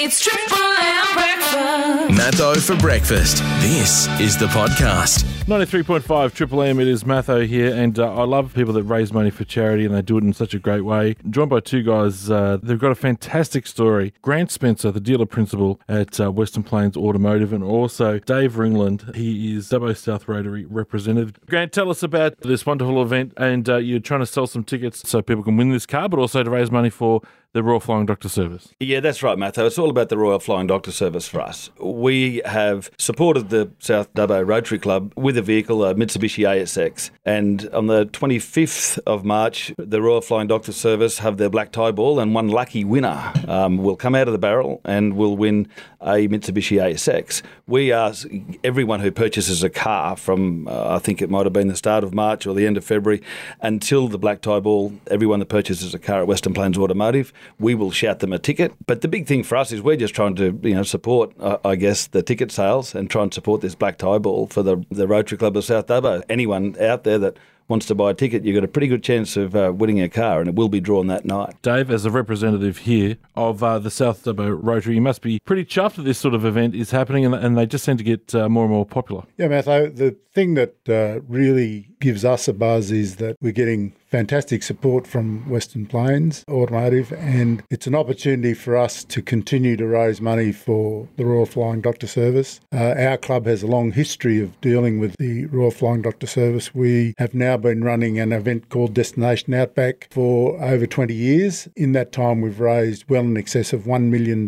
It's Triple M breakfast. Matho for breakfast. This is the podcast. 93.5 Triple M, it is Matho here, and uh, I love people that raise money for charity and they do it in such a great way. Joined by two guys, uh, they've got a fantastic story. Grant Spencer, the dealer principal at uh, Western Plains Automotive, and also Dave Ringland, he is Dubbo South Rotary representative. Grant, tell us about this wonderful event, and uh, you're trying to sell some tickets so people can win this car, but also to raise money for the Royal Flying Doctor Service. Yeah, that's right, Matthew. It's all about the Royal Flying Doctor Service for us. We have supported the South Dubbo Rotary Club with a vehicle, a Mitsubishi ASX. And on the 25th of March, the Royal Flying Doctor Service have their black tie ball, and one lucky winner um, will come out of the barrel and will win a Mitsubishi ASX. We ask everyone who purchases a car from, uh, I think it might have been the start of March or the end of February, until the black tie ball, everyone that purchases a car at Western Plains Automotive, we will shout them a ticket. But the big thing for us is we're just trying to, you know, support, uh, I guess, the ticket sales and try and support this black tie ball for the, the Rotary Club of South Dubbo. Anyone out there that wants to buy a ticket, you've got a pretty good chance of uh, winning a car, and it will be drawn that night. Dave, as a representative here of uh, the South Dubbo Rotary, you must be pretty chuffed that this sort of event is happening and, and they just seem to get uh, more and more popular. Yeah, Matthew, the thing that uh, really gives us a buzz is that we're getting fantastic support from Western Plains Automotive, and it's an opportunity for us to continue to raise money for the Royal Flying Doctor Service. Uh, our club has a long history of dealing with the Royal Flying Doctor Service. We have now been running an event called Destination Outback for over 20 years. In that time, we've raised well in excess of $1 million.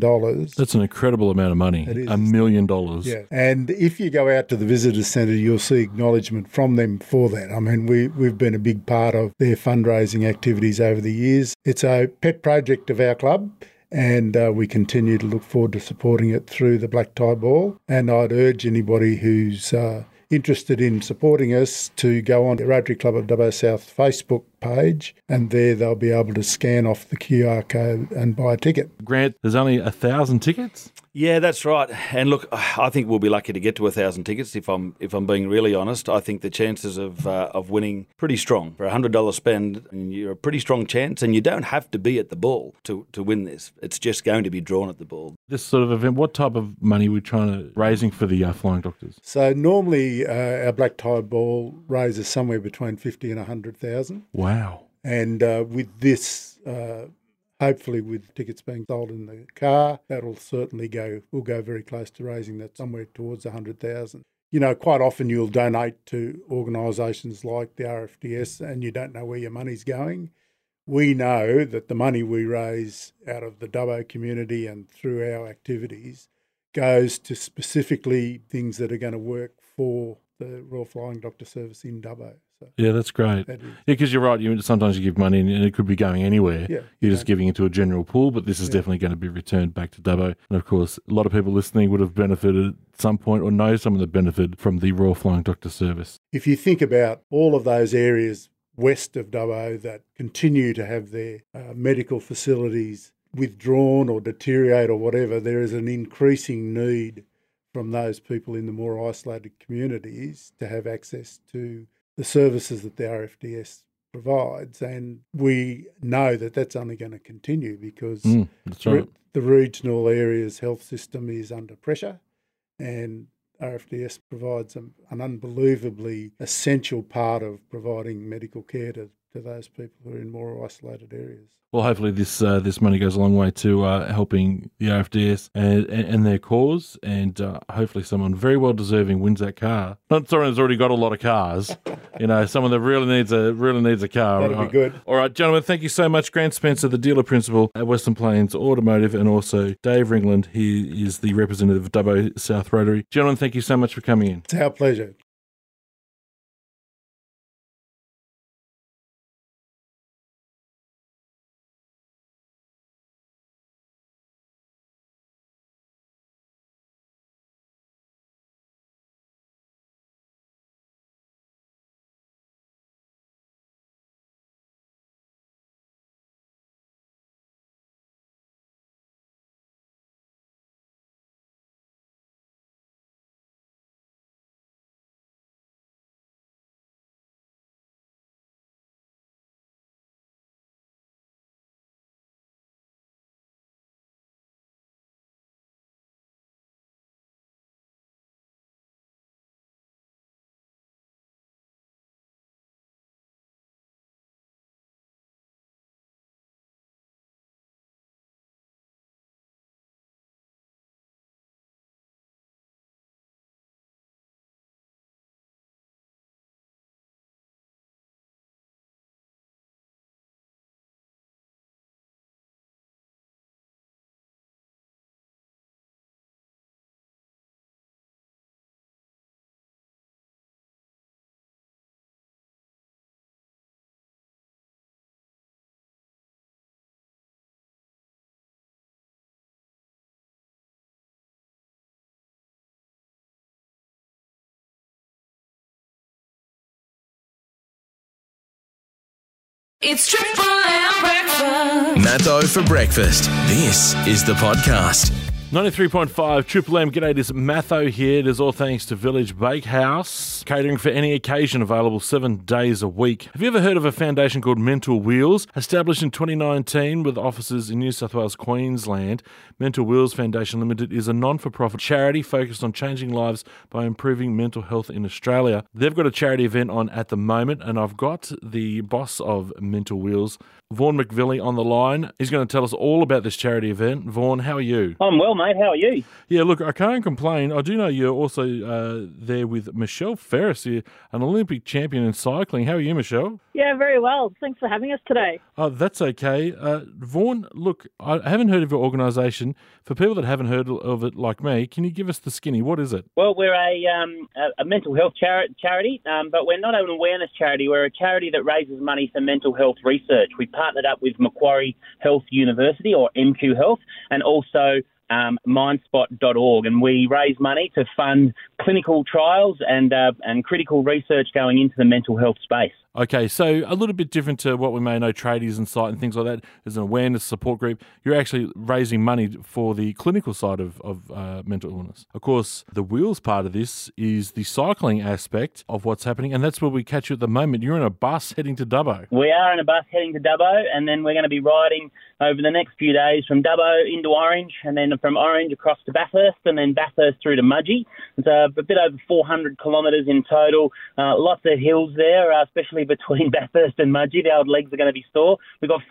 That's an incredible amount of money. It is. A million dollars. Yeah, and if you go out to the visitor centre, you'll see acknowledgement from them for that. I mean, we we've been a big part of their fundraising activities over the years. It's a pet project of our club. And uh, we continue to look forward to supporting it through the Black Tie Ball. And I'd urge anybody who's uh, interested in supporting us to go on the Rotary Club of Dubbo South Facebook page, and there they'll be able to scan off the QR code and buy a ticket. Grant, there's only a thousand tickets? Yeah, that's right. And look, I think we'll be lucky to get to a thousand tickets. If I'm if I'm being really honest, I think the chances of uh, of winning pretty strong for a hundred dollar spend. You're a pretty strong chance, and you don't have to be at the ball to to win this. It's just going to be drawn at the ball. This sort of event, what type of money we're we trying to raising for the uh, flying doctors? So normally uh, our black tie ball raises somewhere between fifty and a hundred thousand. Wow. And uh, with this, uh, hopefully with tickets being sold in the car, that'll certainly go, we'll go very close to raising that somewhere towards a 100,000. You know, quite often you'll donate to organisations like the RFDS and you don't know where your money's going. We know that the money we raise out of the Dubbo community and through our activities goes to specifically things that are going to work for the Royal Flying Doctor Service in Dubbo. So Yeah, that's great. that Yeah, because you're right. You sometimes you give money and it could be going anywhere. Yeah, you're just giving it to a general pool, but this is definitely going to be returned back to Dubbo. And of course, a lot of people listening would have benefited at some point or know someone that benefited from the Royal Flying Doctor Service. if you think about all of those areas west of Dubbo that continue to have their uh, medical facilities withdrawn or deteriorate or whatever, there is an increasing need from those people in the more isolated communities to have access to the services that the RFDS provides. And we know that that's only going to continue because Mm, right. the regional area's health system is under pressure, and RFDS provides an, an unbelievably essential part of providing medical care to, to those people who are in more isolated areas. Well, hopefully this uh, this money goes a long way to uh, helping the RFDS and, and, and their cause, and uh, hopefully someone very well deserving wins that car. Not someone who's already got a lot of cars, you know, someone that really needs a really needs a car. That'd be good. All right, gentlemen, thank you so much, Grant Spencer, the dealer principal at Western Plains Automotive, and also Dave Ringland. He is the representative of Dubbo South Rotary. Gentlemen, thank you so much for coming in. It's our pleasure. It's Triple M breakfast. Matho for breakfast. This is the podcast. 93.5 Triple M. G'day, this is Matho here. It is all thanks to Village Bakehouse, catering for any occasion, available seven days a week. Have you ever heard of a foundation called Mental Wheels? Established in 2019 with offices in New South Wales, Queensland, Mental Wheels Foundation Limited is a non for profit charity focused on changing lives by improving mental health in Australia. They've got a charity event on at the moment, and I've got the boss of Mental Wheels, Vaughan McVilly, on the line. He's going to tell us all about this charity event. Vaughan, how are you? I'm well, mate. How are you? Yeah, look, I can't complain. I do know you're also uh, there with Michelle Ferris, an Olympic champion in cycling. How are you, Michelle? Yeah, very well. Thanks for having us today. Oh, that's okay. Uh, Vaughan, look, I haven't heard of your organisation. For people that haven't heard of it like me, can you give us the skinny? What is it? Well, we're a, um, a, a mental health chari- charity, um, but we're not an awareness charity. We're a charity that raises money for mental health research. We partnered up with Macquarie Health University, or MQ Health, and also um, mindspot.org, and we raise money to fund clinical trials and uh, and critical research going into the mental health space. Okay, so a little bit different to what we may know tradies and site and things like that. As an awareness support group, you're actually raising money for the clinical side of, of uh, mental illness. Of course, the wheels part of this is the cycling aspect of what's happening, and that's where we catch you at the moment. You're in a bus heading to Dubbo. We are in a bus heading to Dubbo, and then we're going to be riding over the next few days from Dubbo into Orange, and then from Orange across to Bathurst, and then Bathurst through to Mudgee. It's a bit over 400 kilometres in total. Uh, lots of hills there, uh, especially between Bathurst and Mudgee. The old legs are going to be sore. We've got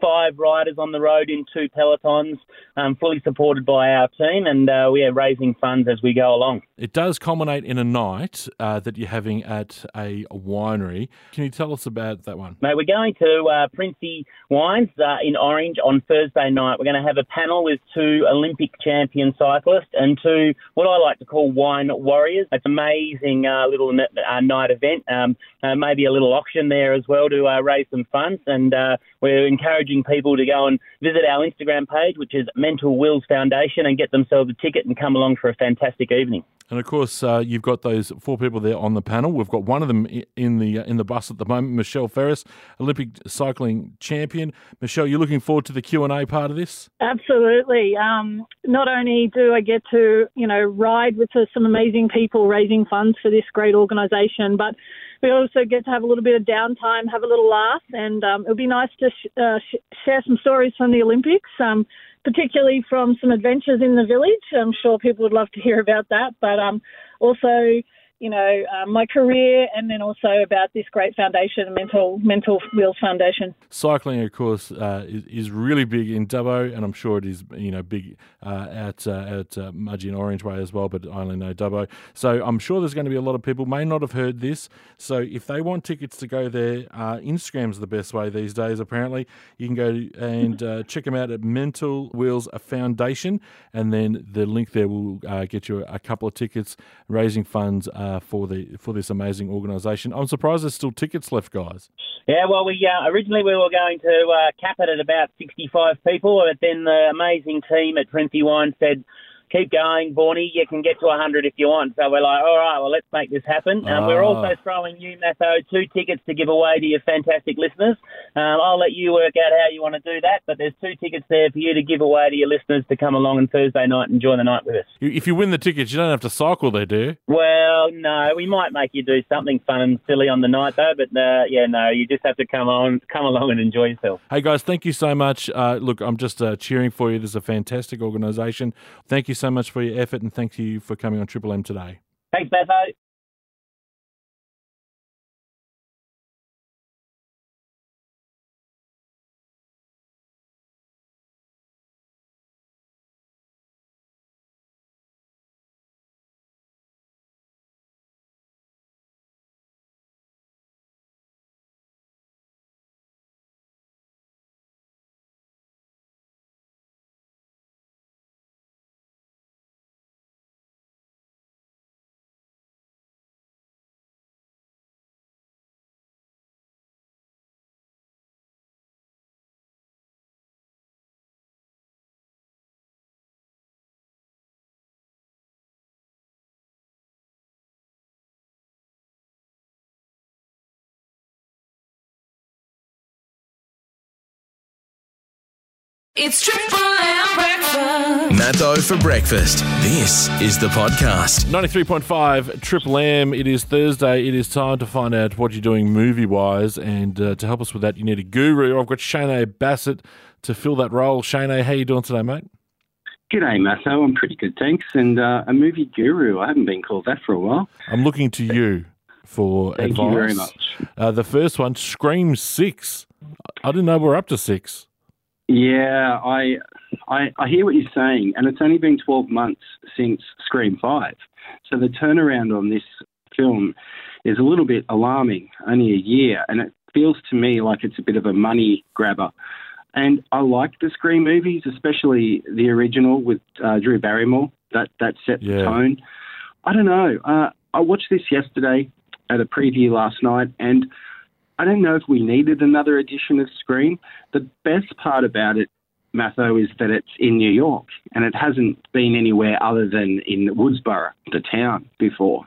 45 riders on the road in two pelotons, um, fully supported by our team, and uh, we are raising funds as we go along. It does culminate in a night uh, that you're having at a winery. Can you tell us about that one? Mate, we're going to uh, Printhie Wines uh, in Orange on Thursday night. We're going to have a panel with two Olympic champion cyclists and two what I like to call wine warriors. It's an amazing uh, little n- uh, night event. Um, uh, maybe a little auction there as well to uh, raise some funds. And uh, we're encouraging people to go and visit our Instagram page, which is Mental Wheels Foundation, and get themselves a ticket and come along for a fantastic evening. And of course, uh, you've got those four people there on the panel. We've got one of them in the uh, in the bus at the moment, Michelle Ferris, Olympic cycling champion. Michelle, you're looking forward to the Q and A part of this. Absolutely. Um, not only do I get to, you know, ride with uh, some amazing people raising funds for this great organisation, but we also get to have a little bit of downtime, have a little laugh, and um, it'll be nice to sh- uh, sh- share some stories from the Olympics, um, particularly from some adventures in the village. I'm sure people would love to hear about that, but um, also, you know, uh, my career, and then also about this great foundation, Mental Mental Wheels Foundation. Cycling, of course, uh, is, is really big in Dubbo, and I'm sure it is, you know, big uh, at uh, at uh, Mudgee and Orange Way as well. But I only know Dubbo, so I'm sure there's going to be a lot of people may not have heard this. So if they want tickets to go there, uh, Instagram's the best way these days. Apparently, you can go and uh, check them out at Mental Wheels Foundation, and then the link there will uh, get you a couple of tickets, raising funds uh, for the for this amazing organisation. I'm surprised there's still tickets left, guys. Yeah, well, we uh, originally we were going to uh, cap it at about 65 people, but then the amazing team at Printhie Wine said, "Keep going, Borny. You can get to 100 if you want." So we're like, "All right, well, let's make this happen." Um, we're Ah. also throwing you, Matho, two tickets to give away to your fantastic listeners. Um, I'll let you work out how you want to do that, but there's two tickets there for you to give away to your listeners to come along on Thursday night and join the night with us. If you win the tickets, you don't have to cycle there, do you? Well, no, we might make you do something fun and silly on the night though, but uh, yeah, no, you just have to come on, come along and enjoy yourself. Hey guys, thank you so much. Uh, look, I'm just uh, cheering for you. This is a fantastic organisation. Thank you so much for your effort and thank you for coming on Triple M today. Thanks, Matho. It's Triple M breakfast. Matho for breakfast. This is the podcast. 93.5 Triple M. It is Thursday. It is time to find out what you're doing movie wise. And uh, to help us with that, you need a guru. I've got Shane a Bassett to fill that role. Shane, how you doing today, mate? G'day, Matho. I'm pretty good, thanks. And uh, a movie guru. I haven't been called that for a while. I'm looking to you for Thank advice. you very much. Uh, the first one, Scream 6. I didn't know we're up to six. Yeah, I, I I hear what you're saying, and it's only been 12 months since Scream 5. So the turnaround on this film is a little bit alarming. Only a year, and it feels to me like it's a bit of a money grabber. And I like the Scream movies, especially the original with uh, Drew Barrymore. That that set Yeah. the tone. I don't know. Uh, I watched this yesterday at a preview last night, and I don't know if we needed another edition of Scream. The best part about it, Matho, is that it's in New York, and it hasn't been anywhere other than in Woodsboro, the town, before.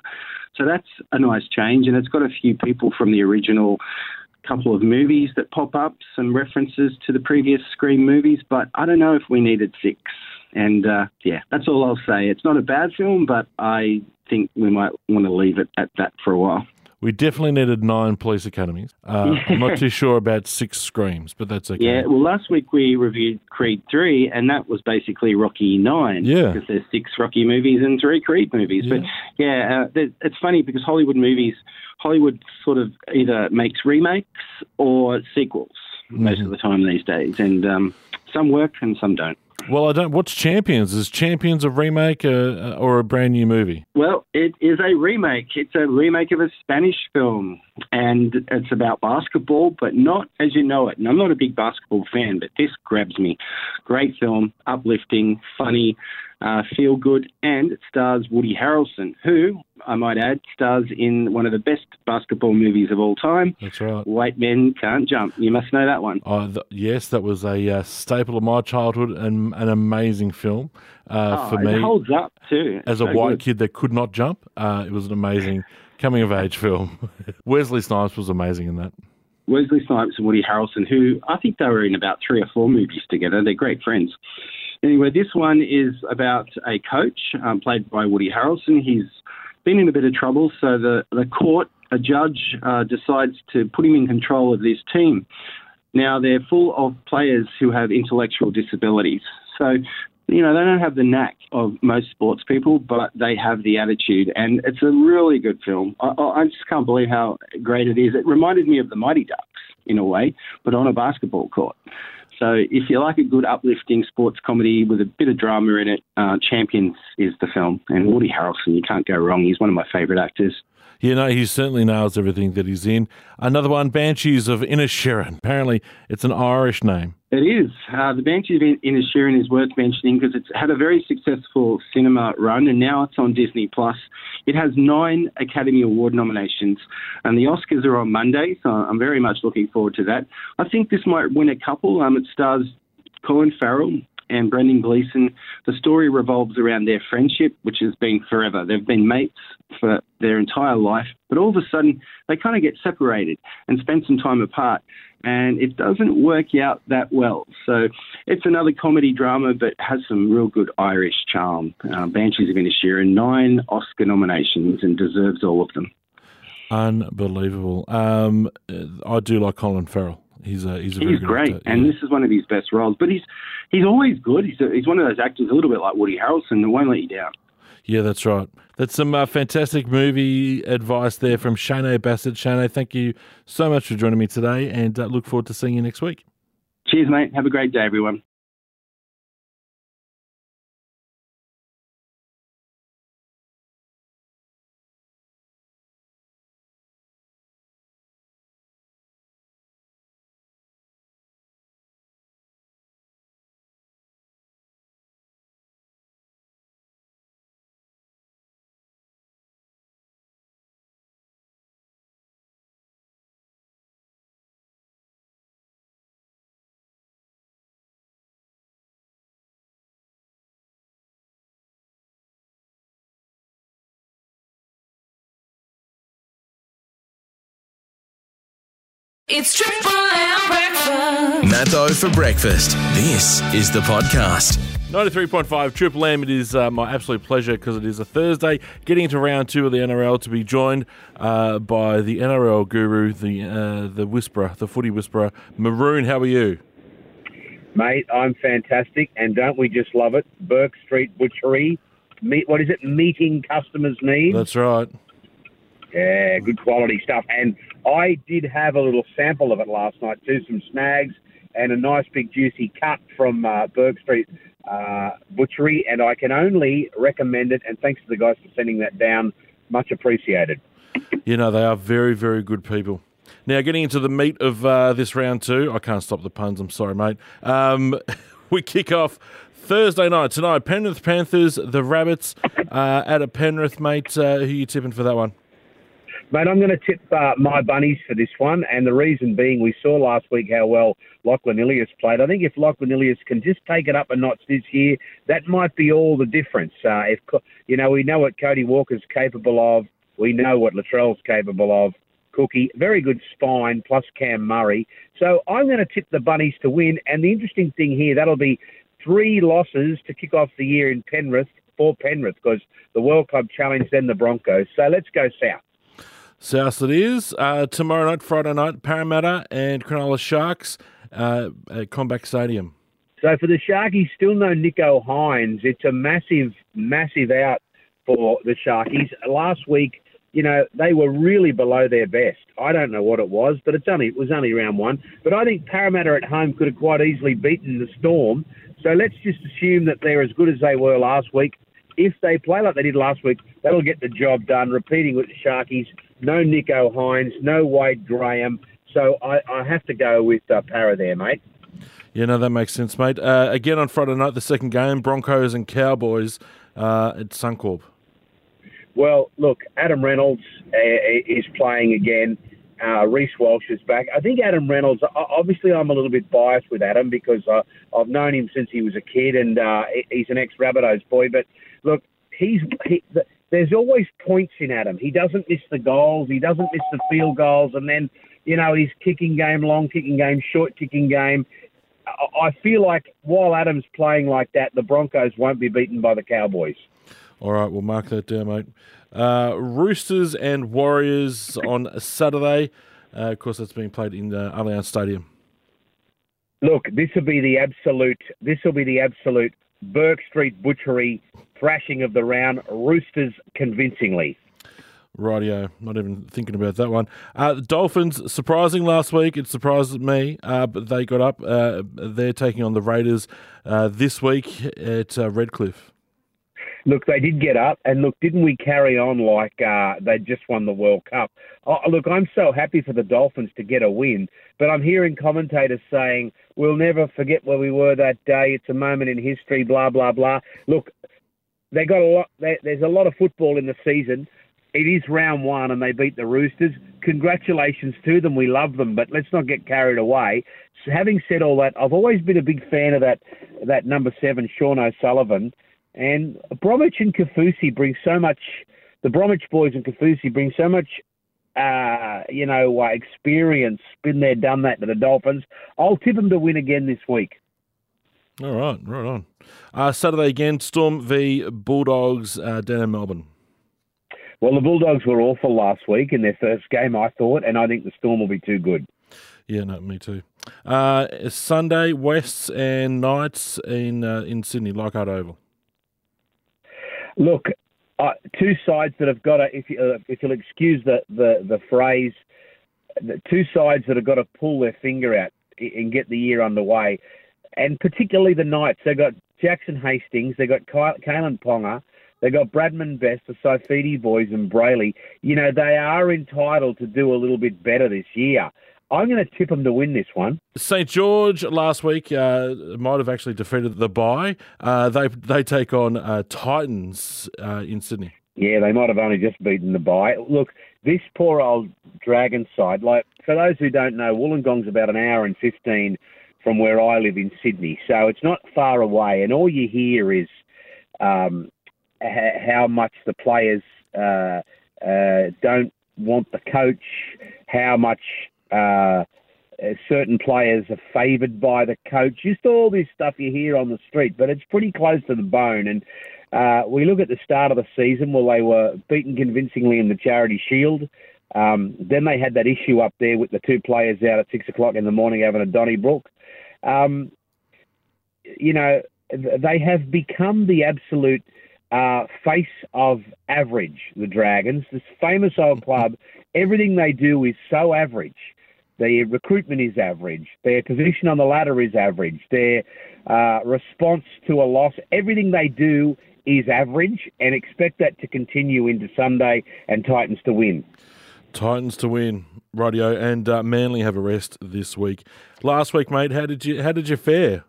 So that's a nice change, and it's got a few people from the original couple of movies that pop up, some references to the previous Scream movies, but I don't know if we needed six. And uh, yeah, that's all I'll say. It's not a bad film, but I think we might want to leave it at that for a while. We definitely needed nine police academies. Uh, I'm not too sure about six Screams, but that's okay. Yeah, well, last week we reviewed Creed 3, and that was basically Rocky 9. Yeah. Because there's six Rocky movies and three Creed movies. But yeah, uh, it's funny because Hollywood movies, Hollywood sort of either makes remakes or sequels most Mm-hmm. of the time these days. And um, some work and some don't. Well, I don't. What's Champions? Is Champions a remake uh, or a brand new movie? Well, it is a remake. It's a remake of a Spanish film, and it's about basketball, but not as you know it. And I'm not a big basketball fan, but this grabs me. Great film, uplifting, funny, uh, feel good, and it stars Woody Harrelson, who, I might add, stars in one of the best basketball movies of all time, That's right. White Men Can't Jump. You must know that one. Oh, th- yes, that was a uh, staple of my childhood and an amazing film uh, Oh, for it me. holds up too. As a white good. kid that could not jump, uh, it was an amazing coming of age film. Wesley Snipes was amazing in that. Wesley Snipes and Woody Harrelson, who I think they were in about three or four movies together. They're great friends. Anyway, this one is about a coach um, played by Woody Harrelson. He's been in a bit of trouble, so the, the court, a judge, uh, decides to put him in control of this team. Now, they're full of players who have intellectual disabilities. So, you know, they don't have the knack of most sports people, but they have the attitude. And it's a really good film. I, I just can't believe how great it is. It reminded me of the Mighty Ducks in a way, but on a basketball court. So if you like a good uplifting sports comedy with a bit of drama in it, uh, Champions is the film. And Woody Harrelson, you can't go wrong. He's one of my favourite actors. You know, he certainly nails everything that he's in. Another one, Banshees of Inisherin. Apparently, it's an Irish name. It is. Uh, the Banshees of Inisherin is worth mentioning because it's had a very successful cinema run and now it's on Disney Plus. It has nine Academy Award nominations and the Oscars are on Monday, so I'm very much looking forward to that. I think this might win a couple. Um, it stars Colin Farrell and Brendan Gleeson. The story revolves around their friendship, which has been forever. They've been mates for their entire life, but all of a sudden they kind of get separated and spend some time apart. And it doesn't work out that well. So it's another comedy drama, but has some real good Irish charm. Uh, Banshees of Inisherin, nine Oscar nominations and deserves all of them. Unbelievable. Um, I do like Colin Farrell. He's a he's a very He's great, actor. and Yeah. this is one of his best roles. But he's he's always good. He's a, he's one of those actors, a little bit like Woody Harrelson, that won't let you down. Yeah, that's right. That's some uh, fantastic movie advice there from Shane Bassett. Shane, thank you so much for joining me today, and uh, look forward to seeing you next week. Cheers, mate. Have a great day, everyone. It's Triple M breakfast. Matho for breakfast. This is the podcast. 93.5 Triple M. It is uh, my absolute pleasure because it is a Thursday, getting into round two of the NRL to be joined uh, by the NRL guru, the uh, the whisperer, the footy whisperer, Maroon. How are you? Mate, I'm fantastic, and don't we just love it? Burke Street Butchery, meet what is it? Meeting customers' needs. That's right. Yeah, good quality stuff. And I did have a little sample of it last night too, some snags and a nice big juicy cut from uh, Burke Street uh, Butchery, and I can only recommend it. And thanks to the guys for sending that down, much appreciated. You know, they are very, very good people. Now, getting into the meat of uh, this round two, I can't stop the puns. I'm sorry, mate. Um, we kick off Thursday night tonight. Penrith Panthers, the Rabbits uh, at a Penrith, mate. Uh, who you tipping for that one? Mate, I'm going to tip uh, my bunnies for this one, and the reason being we saw last week how well Lachlan Ilias played. I think if Lachlan Ilias can just take it up a notch this year, that might be all the difference. Uh, if you know, we know what Cody Walker's capable of. We know what Latrell's capable of. Cookie, very good spine, plus Cam Murray. So I'm going to tip the bunnies to win. And the interesting thing here, that'll be three losses to kick off the year in Penrith for Penrith because the World Club Challenge, then the Broncos. So let's go south. South it is. Uh, tomorrow night, Friday night, Parramatta and Cronulla Sharks uh, at CommBank Stadium. So for the Sharkies, still no Nicho Hynes. It's a massive, massive out for the Sharkies. Last week, you know, they were really below their best. I don't know what it was, but it's only it was only round one. But I think Parramatta at home could have quite easily beaten the Storm. So let's just assume that they're as good as they were last week. If they play like they did last week, that'll get the job done. Repeating with the Sharkies, no Nicho Hynes, no Wade Graham. So I, I have to go with uh, Para there, mate. Yeah, no, that makes sense, mate. Uh, again on Friday night, the second game, Broncos and Cowboys uh, at Suncorp. Well, look, Adam Reynolds uh, is playing again. Uh, Reece Walsh is back. I think Adam Reynolds. Obviously, I'm a little bit biased with Adam because uh, I've known him since he was a kid, and uh, he's an ex-Rabbitohs boy. But look, he's he, there's always points in Adam. He doesn't miss the goals. He doesn't miss the field goals, and then you know his kicking game, long kicking game, short kicking game. I feel like while Adam's playing like that, the Broncos won't be beaten by the Cowboys. All right, we'll mark that down, mate. Uh, Roosters and Warriors on Saturday. Uh, of course, that's being played in the Allianz Stadium. Look, this will be the absolute. This will be the absolute Burke Street Butchery thrashing of the round. Roosters convincingly. Rightio, not even thinking about that one. Uh, Dolphins, surprising last week. It surprised me, uh, but they got up. Uh, they're taking on the Raiders uh, this week at uh, Redcliffe. Look, they did get up, and look, didn't we carry on like uh, they just won the World Cup? Oh, look, I'm so happy for the Dolphins to get a win, but I'm hearing commentators saying we'll never forget where we were that day. It's a moment in history. Blah blah blah. Look, they got a lot. They, there's a lot of football in the season. It is round one, and they beat the Roosters. Congratulations to them. We love them, but let's not get carried away. So having said all that, I've always been a big fan of that that number seven, Sean O'Sullivan. And Bromwich and Kaufusi bring so much. The Bromwich boys and Kaufusi bring so much, uh, you know, uh, experience. Been there, done that to the Dolphins. I'll tip them to win again this week. All right, right on. Uh, Saturday again, Storm v Bulldogs uh, down in Melbourne. Well, the Bulldogs were awful last week in their first game, I thought, and I think the Storm will be too good. Yeah, no, me too. Uh, Sunday, Wests and Knights in uh, in Sydney, Leichhardt Oval. Look, uh, two sides that have got to, if, you, uh, if you'll excuse the, the, the phrase, the two sides that have got to pull their finger out and get the year underway. And particularly the Knights. They've got Jackson Hastings, they've got Kalyn Ponga, they've got Bradman Best, the Saifiti boys, and Brailey. You know, they are entitled to do a little bit better this year. I'm going to tip them to win this one. St George last week uh, might have actually defeated the bye. Uh, they they take on uh, Titans uh, in Sydney. Yeah, they might have only just beaten the bye. Look, this poor old Dragon side. Like for those who don't know, Wollongong's about an hour and fifteen from where I live in Sydney, so it's not far away. And all you hear is um, how much the players uh, uh, don't want the coach, how much uh, uh, certain players are favoured by the coach. Just all this stuff you hear on the street, but it's pretty close to the bone. And uh, we look at the start of the season where they were beaten convincingly in the Charity Shield. Um, then they had that issue up there with the two players out at six o'clock in the morning having a Donnybrook. Um, you know, they have become the absolute uh, face of average, the Dragons. This famous old club, everything they do is so average. Their recruitment is average. Their position on the ladder is average. Their uh, response to a loss, everything they do is average, and expect that to continue into Sunday and Titans to win. Titans to win, radio, and uh, Manly have a rest this week. Last week, mate, how did you how did you fare?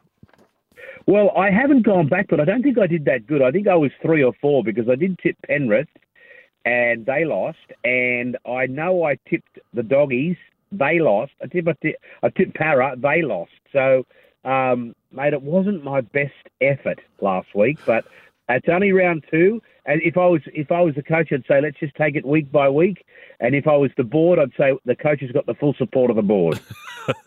Well, I haven't gone back, but I don't think I did that good. I think I was three or four because I did tip Penrith, and they lost. And I know I tipped the doggies, they lost. I tipped I I tipped Para, they lost. So, um, mate, it wasn't my best effort last week, but it's only round two. And if I was if I was the coach, I'd say let's just take it week by week. And if I was the board, I'd say the coach has got the full support of the board.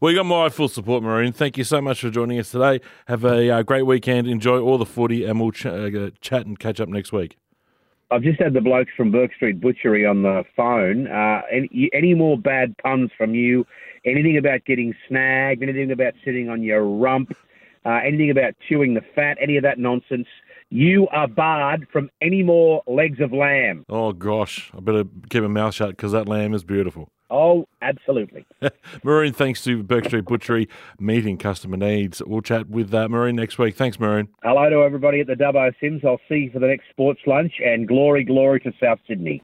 well, you got my full support, Maroon. Thank you so much for joining us today. Have a uh, great weekend. Enjoy all the footy, and we'll ch- uh, chat and catch up next week. I've just had the blokes from Burke Street Butchery on the phone. Uh, any, any more bad puns from you? Anything about getting snagged? Anything about sitting on your rump? Uh, anything about chewing the fat? Any of that nonsense? You are barred from any more legs of lamb. Oh gosh, I better keep my mouth shut because that lamb is beautiful. Oh, absolutely. Maroon, thanks to Burke Street Butchery meeting customer needs. We'll chat with uh, Maroon next week. Thanks, Maroon. Hello to everybody at the Dubbo Sims. I'll see you for the next sports lunch and glory, glory to South Sydney.